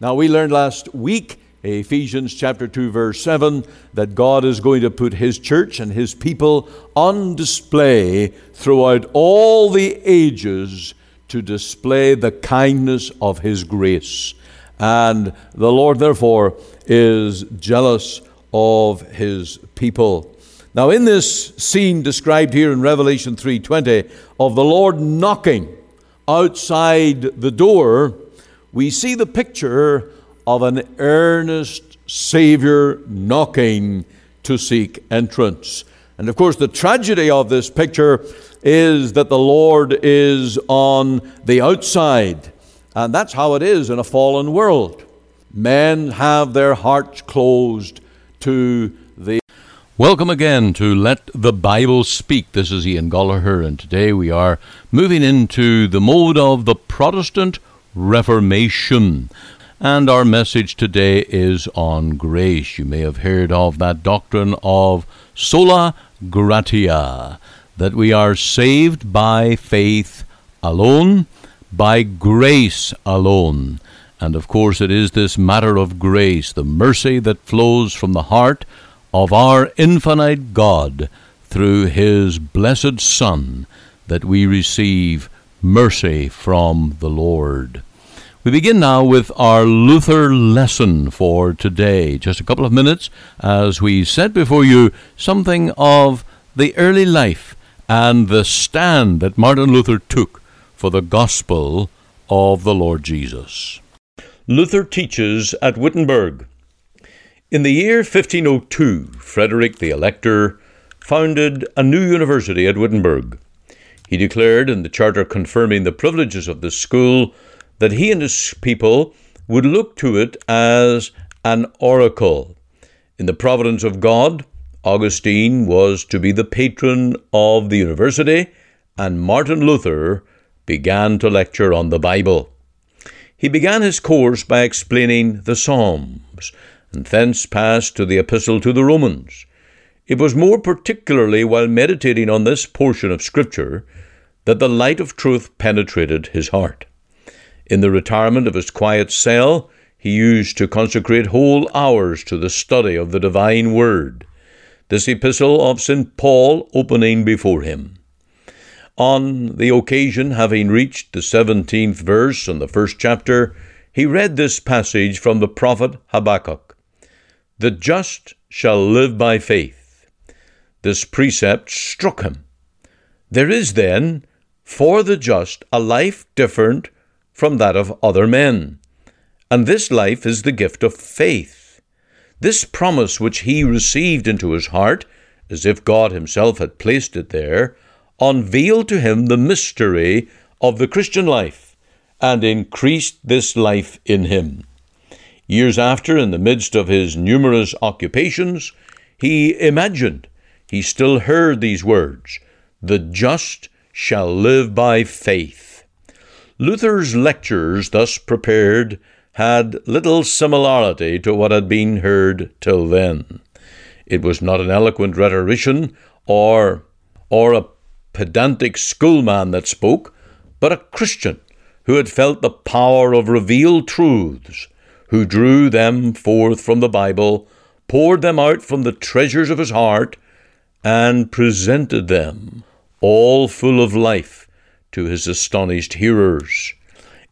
Now, we learned last week, Ephesians chapter 2, verse 7, that God is going to put His church and His people on display throughout all the ages to display the kindness of His grace. And the Lord, therefore, is jealous of His people. Now, in this scene described here in Revelation 3:20 of the Lord knocking outside the door, we see the picture of an earnest Savior knocking to seek entrance. And of course, the tragedy of this picture is that the Lord is on the outside. And that's how it is in a fallen world. Men have their hearts closed to the. Welcome again to Let the Bible Speak. This is Ian Goligher, and today we are moving into the mode of the Protestant Reformation. And our message today is on grace. You may have heard of that doctrine of sola gratia, that we are saved by faith alone, by grace alone. And of course, it is this matter of grace, the mercy that flows from the heart of our infinite God through His blessed Son, that we receive mercy from the Lord. We begin now with our Luther lesson for today. Just a couple of minutes as we set before you something of the early life and the stand that Martin Luther took for the gospel of the Lord Jesus. Luther teaches at Wittenberg. In the year 1502, Frederick the Elector founded a new university at Wittenberg. He declared in the charter confirming the privileges of the school that he and his people would look to it as an oracle. In the providence of God, Augustine was to be the patron of the university, and Martin Luther began to lecture on the Bible. He began his course by explaining the Psalms, and thence passed to the Epistle to the Romans. It was more particularly while meditating on this portion of Scripture that the light of truth penetrated his heart. In the retirement of his quiet cell, he used to consecrate whole hours to the study of the divine word, this epistle of St. Paul opening before him. On the occasion having reached the seventeenth verse in the first chapter, he read this passage from the prophet Habakkuk The just shall live by faith. This precept struck him. There is then, for the just, a life different from that of other men. And this life is the gift of faith. This promise which he received into his heart, as if God himself had placed it there, unveiled to him the mystery of the Christian life and increased this life in him. Years after, in the midst of his numerous occupations, he imagined, he still heard these words The just shall live by faith. Luther's lectures, thus prepared, had little similarity to what had been heard till then. It was not an eloquent rhetorician or, or a pedantic schoolman that spoke, but a Christian who had felt the power of revealed truths, who drew them forth from the Bible, poured them out from the treasures of his heart, and presented them, all full of life to his astonished hearers.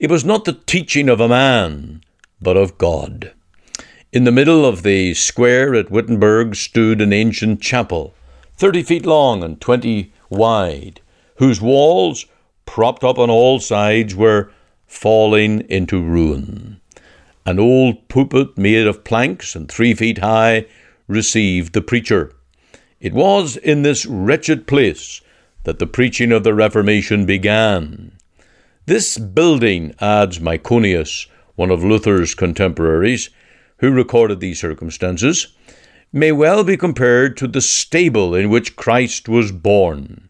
It was not the teaching of a man, but of God. In the middle of the square at Wittenberg stood an ancient chapel, thirty feet long and twenty wide, whose walls, propped up on all sides, were falling into ruin. An old pulpit made of planks and three feet high received the preacher. It was in this wretched place that the preaching of the Reformation began. This building, adds Myconius, one of Luther's contemporaries, who recorded these circumstances, may well be compared to the stable in which Christ was born.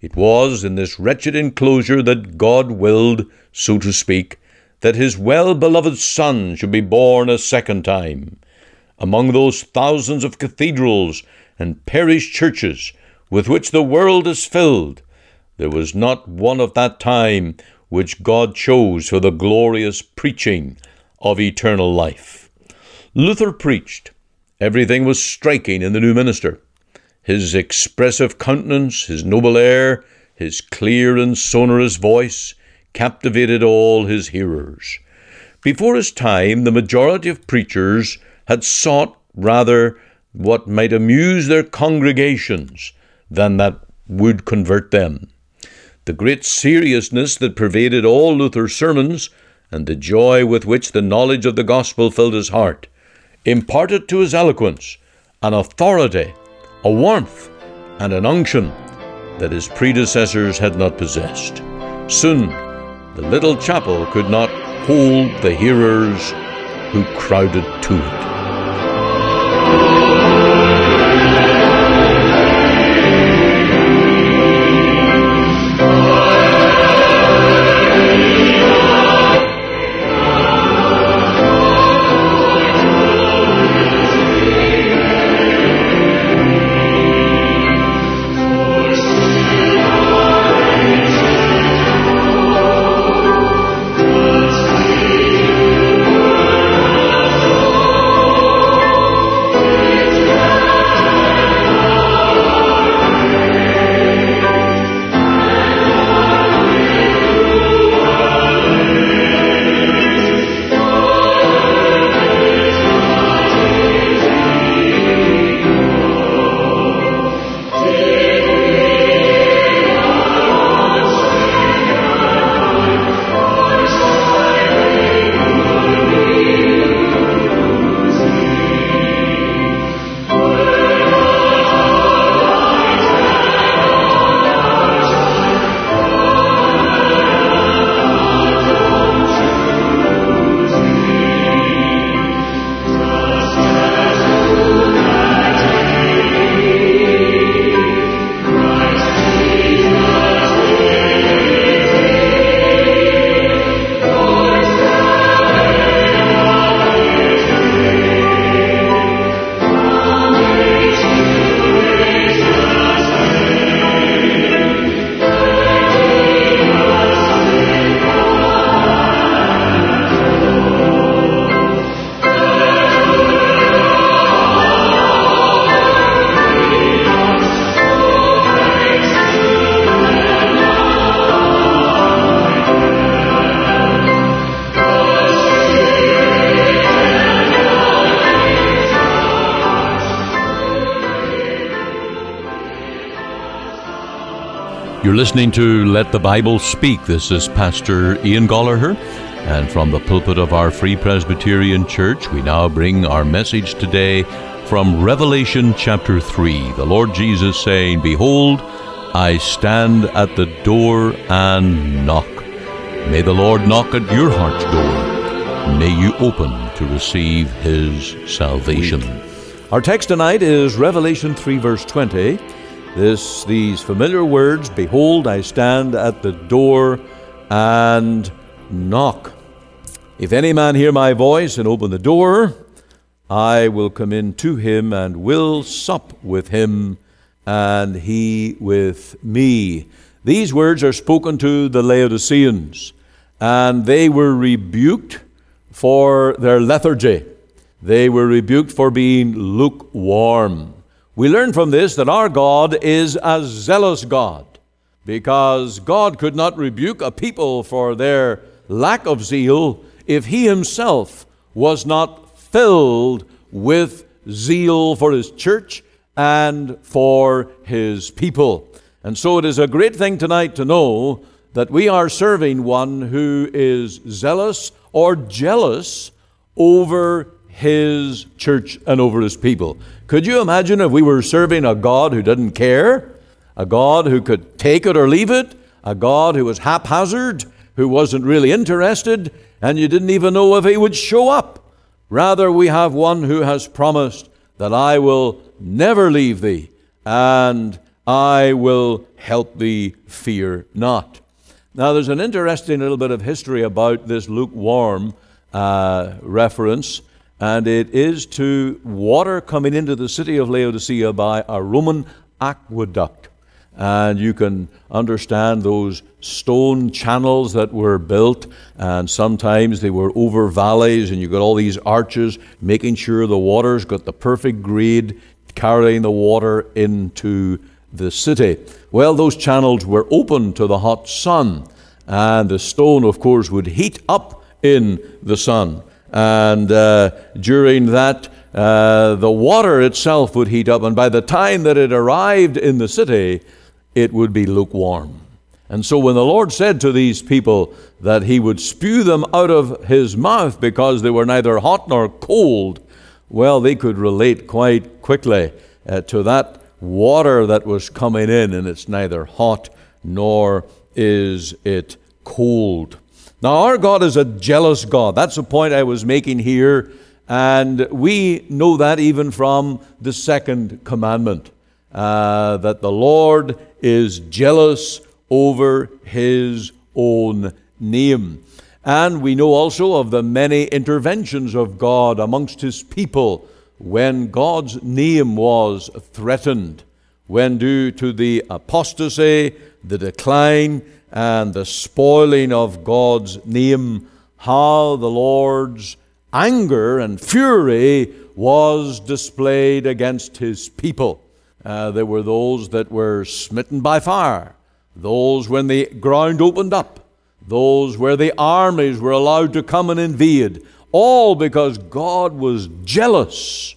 It was in this wretched enclosure that God willed, so to speak, that his well beloved Son should be born a second time. Among those thousands of cathedrals and parish churches with which the world is filled, there was not one of that time which God chose for the glorious preaching of eternal life. Luther preached. Everything was striking in the new minister. His expressive countenance, his noble air, his clear and sonorous voice captivated all his hearers. Before his time, the majority of preachers had sought rather what might amuse their congregations than that would convert them. The great seriousness that pervaded all Luther's sermons, and the joy with which the knowledge of the gospel filled his heart, imparted to his eloquence an authority, a warmth, and an unction that his predecessors had not possessed. Soon, the little chapel could not hold the hearers who crowded to it. You're listening to Let the Bible Speak. This is Pastor Ian Goligher, and from the pulpit of our Free Presbyterian Church, we now bring our message today from Revelation chapter 3. The Lord Jesus saying, Behold, I stand at the door and knock. May the Lord knock at your heart's door. May you open to receive his salvation. Our text tonight is Revelation 3, verse 20. This, these familiar words, Behold, I stand at the door and knock. If any man hear my voice and open the door, I will come in to him and will sup with him, and he with me. These words are spoken to the Laodiceans, and they were rebuked for their lethargy. They were rebuked for being lukewarm. We learn from this that our God is a zealous God because God could not rebuke a people for their lack of zeal if He Himself was not filled with zeal for His church and for His people. And so it is a great thing tonight to know that we are serving one who is zealous or jealous over his church and over his people. Could you imagine if we were serving a God who didn't care? A God who could take it or leave it? A God who was haphazard, who wasn't really interested, and you didn't even know if he would show up. Rather, we have one who has promised that I will never leave thee, and I will help thee, fear not. Now, there's an interesting little bit of history about this lukewarm uh, reference and it is to water coming into the city of Laodicea by a Roman aqueduct. and you can understand those stone channels that were built, and sometimes they were over valleys, and you got all these arches making sure the water's got the perfect grade, carrying the water into the city. Well, those channels were open to the hot sun, and the stone, of course, would heat up in the sun. And uh, during that, uh, the water itself would heat up, and by the time that it arrived in the city, it would be lukewarm. And so when the Lord said to these people that he would spew them out of his mouth because they were neither hot nor cold, well, they could relate quite quickly uh, to that water that was coming in, and it's neither hot nor is it cold. Now, our God is a jealous God. That's the point I was making here. And we know that even from the second commandment uh, that the Lord is jealous over his own name. And we know also of the many interventions of God amongst his people when God's name was threatened, when due to the apostasy, the decline, and the spoiling of God's name, how the Lord's anger and fury was displayed against his people. Uh, there were those that were smitten by fire, those when the ground opened up, those where the armies were allowed to come and invade, all because God was jealous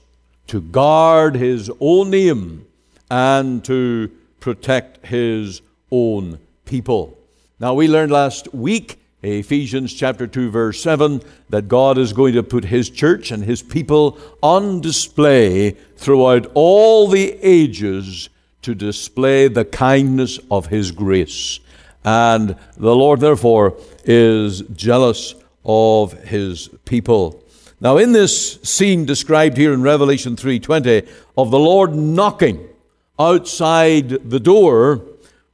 to guard his own name and to protect his own people. Now, we learned last week, Ephesians chapter 2, verse 7, that God is going to put his church and his people on display throughout all the ages to display the kindness of his grace. And the Lord, therefore, is jealous of his people. Now, in this scene described here in Revelation 3:20 of the Lord knocking outside the door,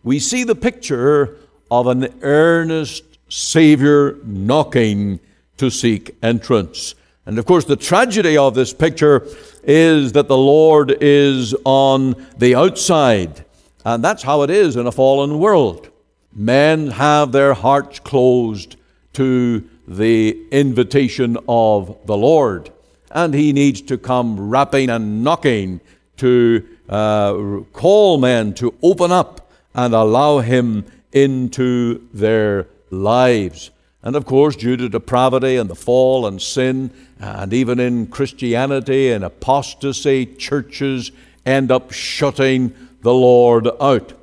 we see the picture of an earnest Savior knocking to seek entrance. And of course, the tragedy of this picture is that the Lord is on the outside. And that's how it is in a fallen world. Men have their hearts closed to the invitation of the Lord. And He needs to come rapping and knocking to uh, call men to open up and allow Him into their lives. And of course, due to depravity and the fall and sin, and even in Christianity and apostasy, churches end up shutting the Lord out.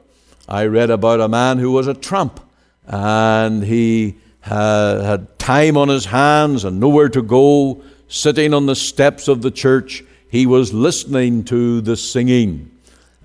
I read about a man who was a tramp, and he had, had time on his hands and nowhere to go, sitting on the steps of the church. He was listening to the singing.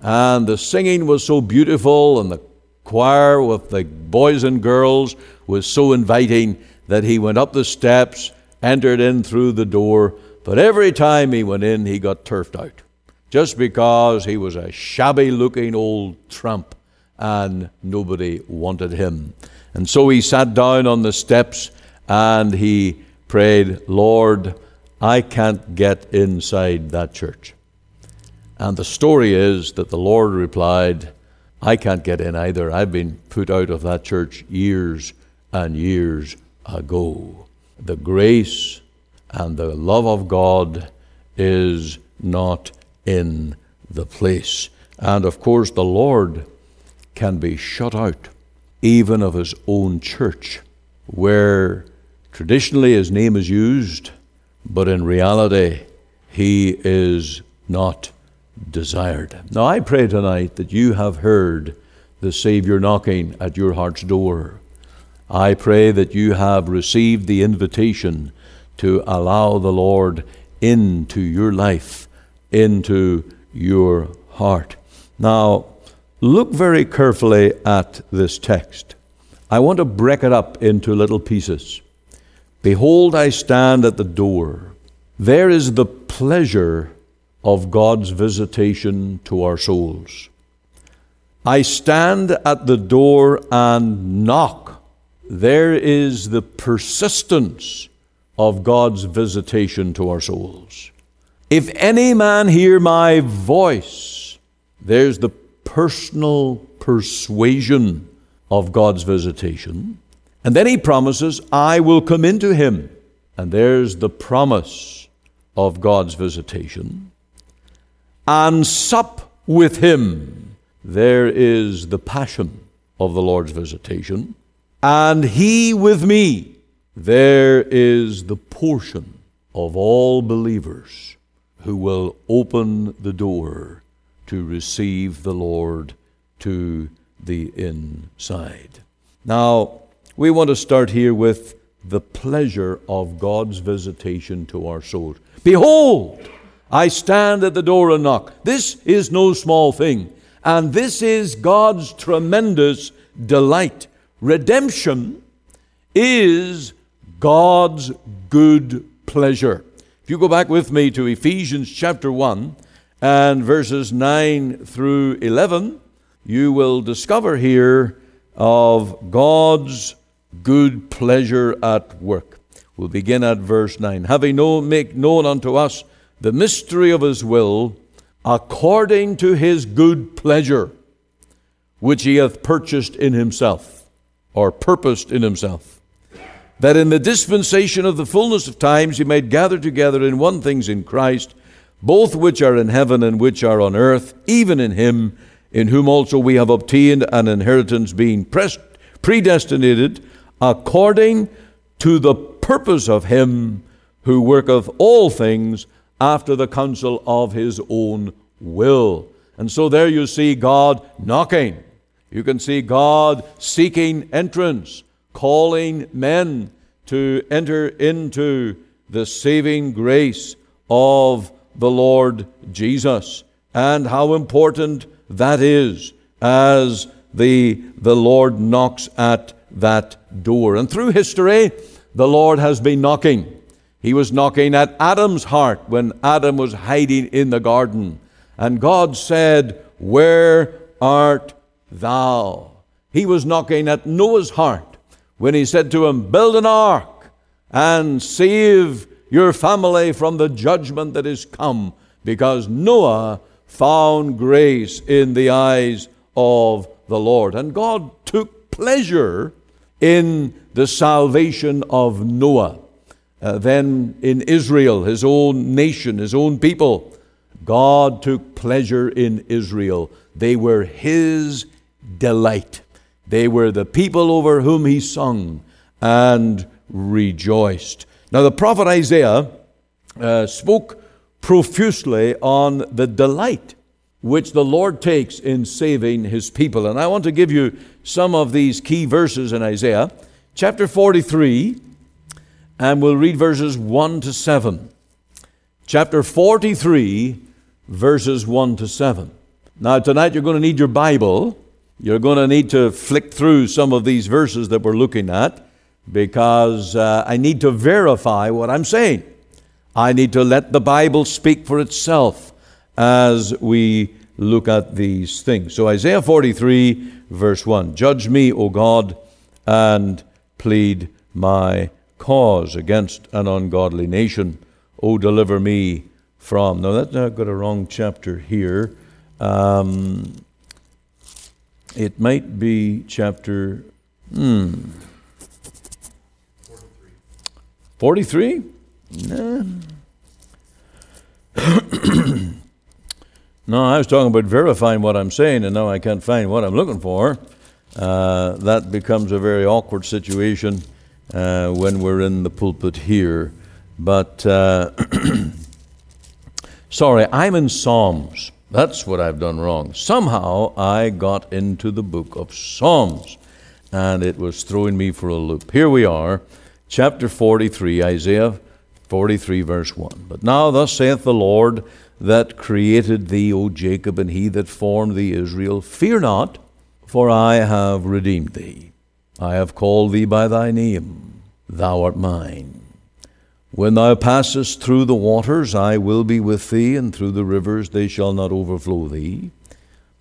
And the singing was so beautiful, and the choir with the boys and girls was so inviting that he went up the steps, entered in through the door, but every time he went in, he got turfed out. Just because he was a shabby looking old tramp and nobody wanted him. And so he sat down on the steps and he prayed, Lord, I can't get inside that church. And the story is that the Lord replied, I can't get in either. I've been put out of that church years and years ago. The grace and the love of God is not in the place. And of course, the Lord can be shut out even of his own church, where traditionally his name is used, but in reality he is not desired. Now, I pray tonight that you have heard the Savior knocking at your heart's door. I pray that you have received the invitation to allow the Lord into your life, into your heart. Now, look very carefully at this text. I want to break it up into little pieces. Behold, I stand at the door. There is the pleasure of God's visitation to our souls. I stand at the door and knock. There is the persistence of God's visitation to our souls. If any man hear my voice, there's the personal persuasion of God's visitation. And then he promises, I will come into him. And there's the promise of God's visitation. And sup with him. There is the passion of the Lord's visitation. And he with me. There is the portion of all believers who will open the door to receive the Lord to the inside. Now, we want to start here with the pleasure of God's visitation to our souls. Behold, I stand at the door and knock. This is no small thing, and this is God's tremendous delight. Redemption is God's good pleasure. If you go back with me to Ephesians chapter 1 and verses 9 through 11, you will discover here of God's good pleasure at work. We'll begin at verse 9. Having no, make known unto us the mystery of his will, according to his good pleasure, which he hath purchased in himself, or purposed in himself, that in the dispensation of the fullness of times he might gather together in one things in Christ, both which are in heaven and which are on earth, even in him in whom also we have obtained an inheritance, being predestinated according to the purpose of Him who worketh all things after the counsel of His own will. And so there you see God knocking. You can see God seeking entrance, calling men to enter into the saving grace of the Lord Jesus. And how important that is as the, the Lord knocks at that door. And through history, the Lord has been knocking. He was knocking at Adam's heart when Adam was hiding in the garden. And God said, Where art thou? He was knocking at Noah's heart when he said to him, Build an ark and save your family from the judgment that is come, because Noah found grace in the eyes of the Lord. And God took pleasure in the salvation of Noah. Uh, then in Israel, his own nation, his own people, God took pleasure in Israel. They were his delight. They were the people over whom he sung and rejoiced. Now, the prophet Isaiah uh, spoke profusely on the delight which the Lord takes in saving his people. And I want to give you some of these key verses in Isaiah, chapter 43, and we'll read verses 1 to 7. Chapter 43, verses 1 to 7. Now, tonight you're going to need your Bible. You're going to need to flick through some of these verses that we're looking at because uh, I need to verify what I'm saying. I need to let the Bible speak for itself as we look at these things. So, Isaiah 43, verse 1 Judge me, O God, and plead my cause against an ungodly nation. O deliver me from. Now, that's I've got a wrong chapter here. Um, it might be chapter. Hmm. 43? Nah. no, I was talking about verifying what I'm saying, and now I can't find what I'm looking for. Uh, that becomes a very awkward situation uh, when we're in the pulpit here. But uh, sorry, I'm in Psalms. That's what I've done wrong. Somehow I got into the book of Psalms, and it was throwing me for a loop. Here we are, chapter 43, Isaiah 43, verse 1. But now, thus saith the Lord that created thee, O Jacob, and he that formed thee, Israel Fear not, for I have redeemed thee. I have called thee by thy name. Thou art mine. When thou passest through the waters, I will be with thee, and through the rivers, they shall not overflow thee.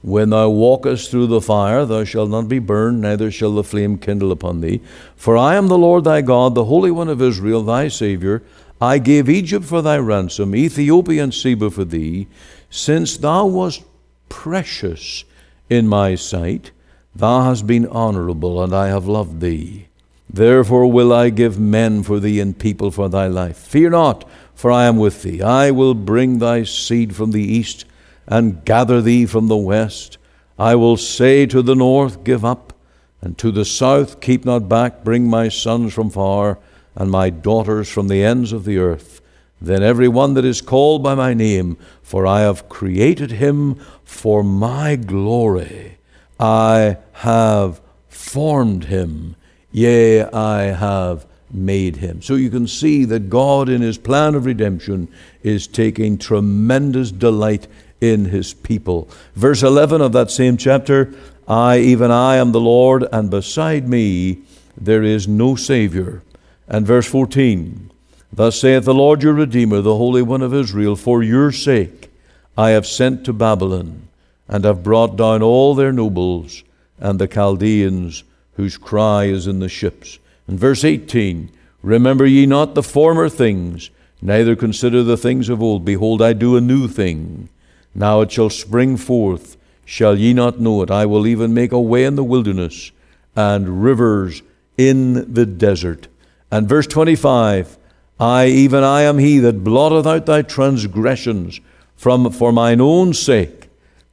When thou walkest through the fire, thou shalt not be burned, neither shall the flame kindle upon thee. For I am the Lord thy God, the Holy One of Israel, thy Saviour. I gave Egypt for thy ransom, Ethiopia and Seba for thee, since thou wast precious in my sight. Thou hast been honorable, and I have loved thee. Therefore will I give men for thee and people for thy life. Fear not, for I am with thee. I will bring thy seed from the east, and gather thee from the west. I will say to the north, Give up, and to the south, Keep not back. Bring my sons from far, and my daughters from the ends of the earth. Then every one that is called by my name, for I have created him for my glory. I have formed him, yea, I have made him. So you can see that God, in his plan of redemption, is taking tremendous delight in his people. Verse 11 of that same chapter I, even I, am the Lord, and beside me there is no Savior. And verse 14 Thus saith the Lord your Redeemer, the Holy One of Israel, For your sake I have sent to Babylon and have brought down all their nobles and the Chaldeans whose cry is in the ships. And verse 18 Remember ye not the former things, neither consider the things of old. Behold, I do a new thing. Now it shall spring forth. Shall ye not know it? I will even make a way in the wilderness and rivers in the desert. And verse 25 I, even I, am he that blotteth out thy transgressions from, for mine own sake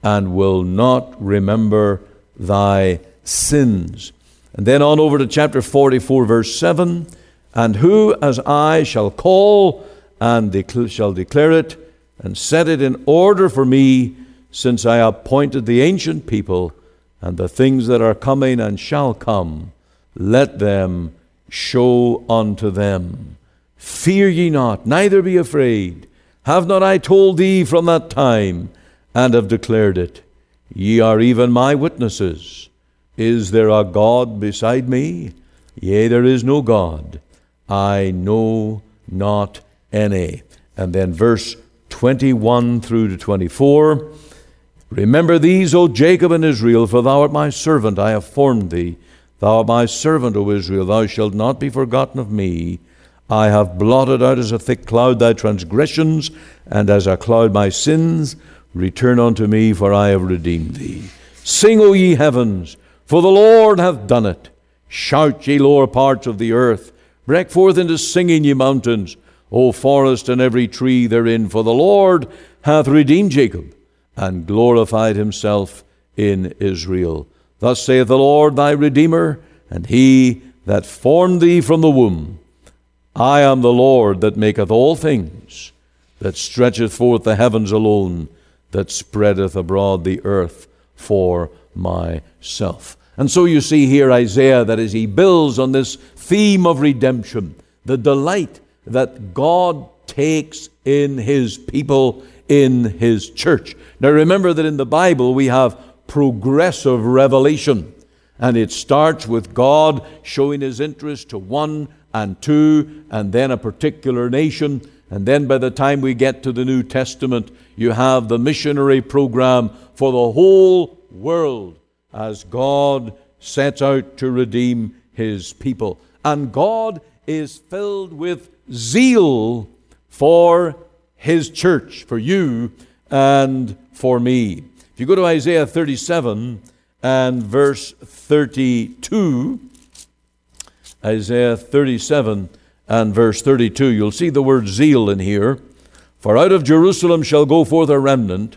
and will not remember thy sins. And then on over to chapter 44, verse 7 And who as I shall call and shall declare it and set it in order for me, since I appointed the ancient people and the things that are coming and shall come, let them show unto them. Fear ye not, neither be afraid. Have not I told thee from that time? And have declared it. Ye are even my witnesses. Is there a God beside me? Yea, there is no God. I know not any. And then verse 21 through to 24. Remember these, O Jacob and Israel, for thou art my servant, I have formed thee. Thou art my servant, O Israel, thou shalt not be forgotten of me. I have blotted out as a thick cloud thy transgressions, and as a cloud my sins. Return unto me, for I have redeemed thee. Sing, O ye heavens, for the Lord hath done it. Shout, ye lower parts of the earth. Break forth into singing, ye mountains, O forest and every tree therein, for the Lord hath redeemed Jacob and glorified himself in Israel. Thus saith the Lord thy Redeemer, and he that formed thee from the womb. I am the Lord that maketh all things, that stretcheth forth the heavens alone that spreadeth abroad the earth for myself. And so you see here Isaiah that as he builds on this theme of redemption, the delight that God takes in his people, in his church. Now remember that in the Bible we have progressive revelation. And it starts with God showing his interest to one and two, and then a particular nation. And then by the time we get to the New Testament, you have the missionary program for the whole world as God sets out to redeem his people. And God is filled with zeal for his church, for you and for me. If you go to Isaiah 37 and verse 32, Isaiah 37 and verse 32. You'll see the word zeal in here. For out of Jerusalem shall go forth a remnant,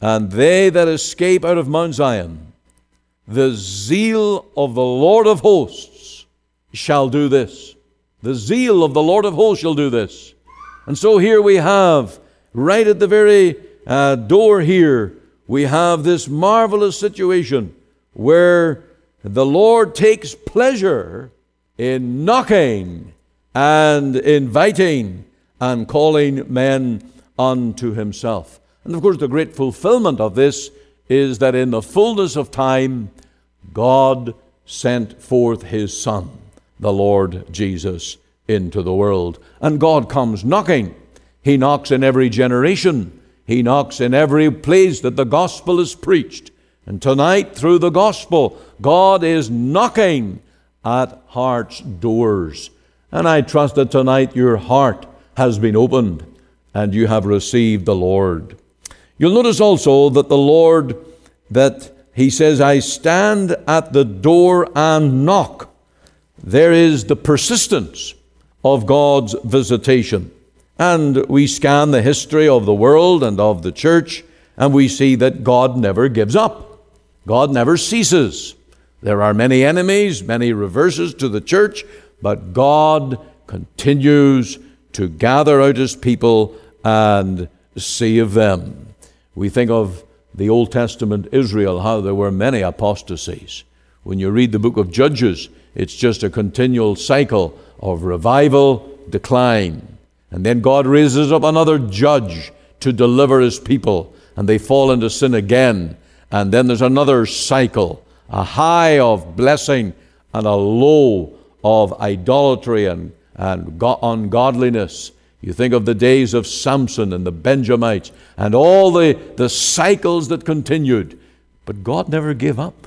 and they that escape out of Mount Zion, the zeal of the Lord of hosts shall do this. The zeal of the Lord of hosts shall do this. And so here we have, right at the very uh, door here, we have this marvelous situation where the Lord takes pleasure in knocking and inviting and calling men unto himself. And of course, the great fulfillment of this is that in the fullness of time, God sent forth his Son, the Lord Jesus, into the world. And God comes knocking. He knocks in every generation, He knocks in every place that the gospel is preached. And tonight, through the gospel, God is knocking at hearts' doors. And I trust that tonight your heart has been opened and you have received the Lord. You'll notice also that the Lord, that he says, I stand at the door and knock. There is the persistence of God's visitation. And we scan the history of the world and of the church, and we see that God never gives up. God never ceases. There are many enemies, many reverses to the church, but God continues to gather out his people and save them. We think of the Old Testament Israel, how there were many apostasies. When you read the book of Judges, it's just a continual cycle of revival, decline. And then God raises up another judge to deliver his people, and they fall into sin again. And then there's another cycle a high of blessing and a low of idolatry and, and ungodliness. You think of the days of Samson and the Benjamites and all the, the cycles that continued. But God never gave up.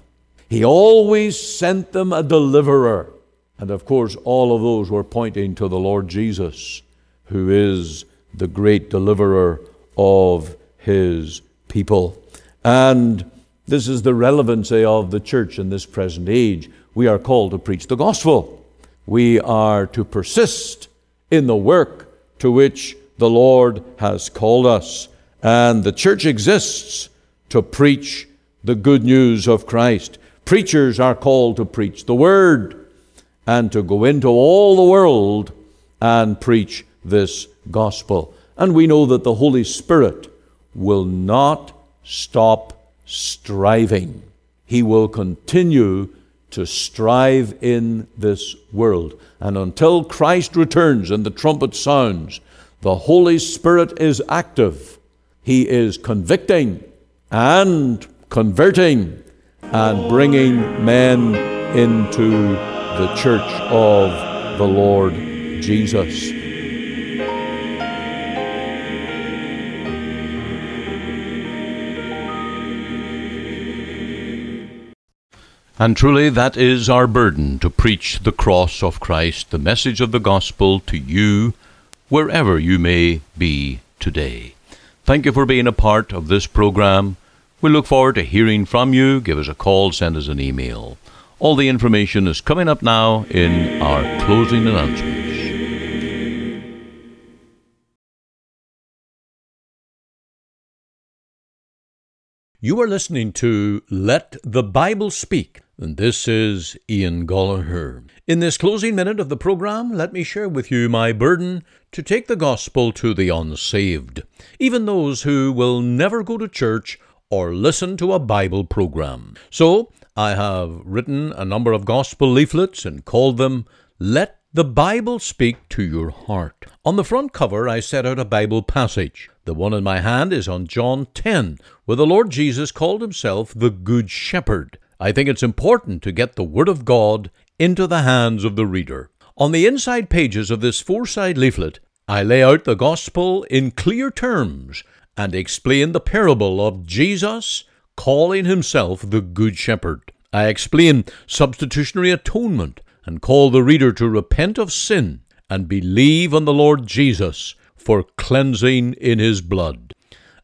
He always sent them a deliverer. And of course, all of those were pointing to the Lord Jesus, who is the great deliverer of his people. And this is the relevancy of the church in this present age. We are called to preach the gospel. We are to persist in the work to which the Lord has called us. And the church exists to preach the good news of Christ. Preachers are called to preach the word and to go into all the world and preach this gospel. And we know that the Holy Spirit will not stop striving. He will continue to strive in this world. And until Christ returns and the trumpet sounds, the Holy Spirit is active. He is convicting and converting and bringing men into the church of the Lord Jesus. And truly, that is our burden to preach the cross of Christ, the message of the gospel to you, wherever you may be today. Thank you for being a part of this program. We look forward to hearing from you. Give us a call, send us an email. All the information is coming up now in our closing announcements. You are listening to Let the Bible Speak and this is Ian Goligher. In this closing minute of the program, let me share with you my burden to take the gospel to the unsaved, even those who will never go to church or listen to a Bible program. So, I have written a number of gospel leaflets and called them Let the Bible Speak to Your Heart. On the front cover, I set out a Bible passage. The one in my hand is on John 10, where the Lord Jesus called himself the Good Shepherd. I think it's important to get the Word of God into the hands of the reader. On the inside pages of this four side leaflet, I lay out the Gospel in clear terms and explain the parable of Jesus calling himself the Good Shepherd. I explain substitutionary atonement and call the reader to repent of sin and believe on the Lord Jesus for cleansing in his blood.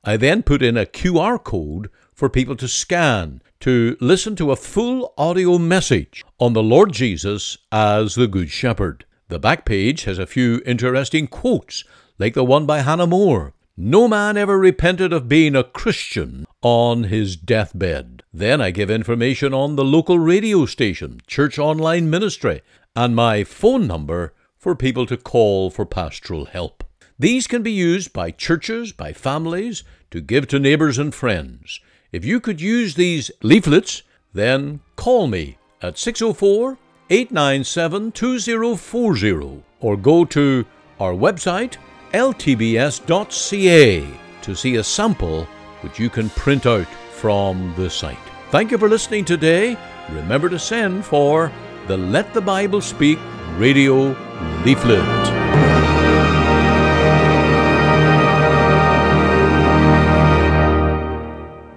I then put in a QR code for people to scan to listen to a full audio message on the Lord Jesus as the Good Shepherd. The back page has a few interesting quotes, like the one by Hannah More. No man ever repented of being a Christian on his deathbed. Then I give information on the local radio station, church online ministry, and my phone number for people to call for pastoral help. These can be used by churches, by families, to give to neighbours and friends. If you could use these leaflets, then call me at 604 897 2040 or go to our website ltbs.ca to see a sample which you can print out from the site. Thank you for listening today. Remember to send for the Let the Bible Speak radio leaflet.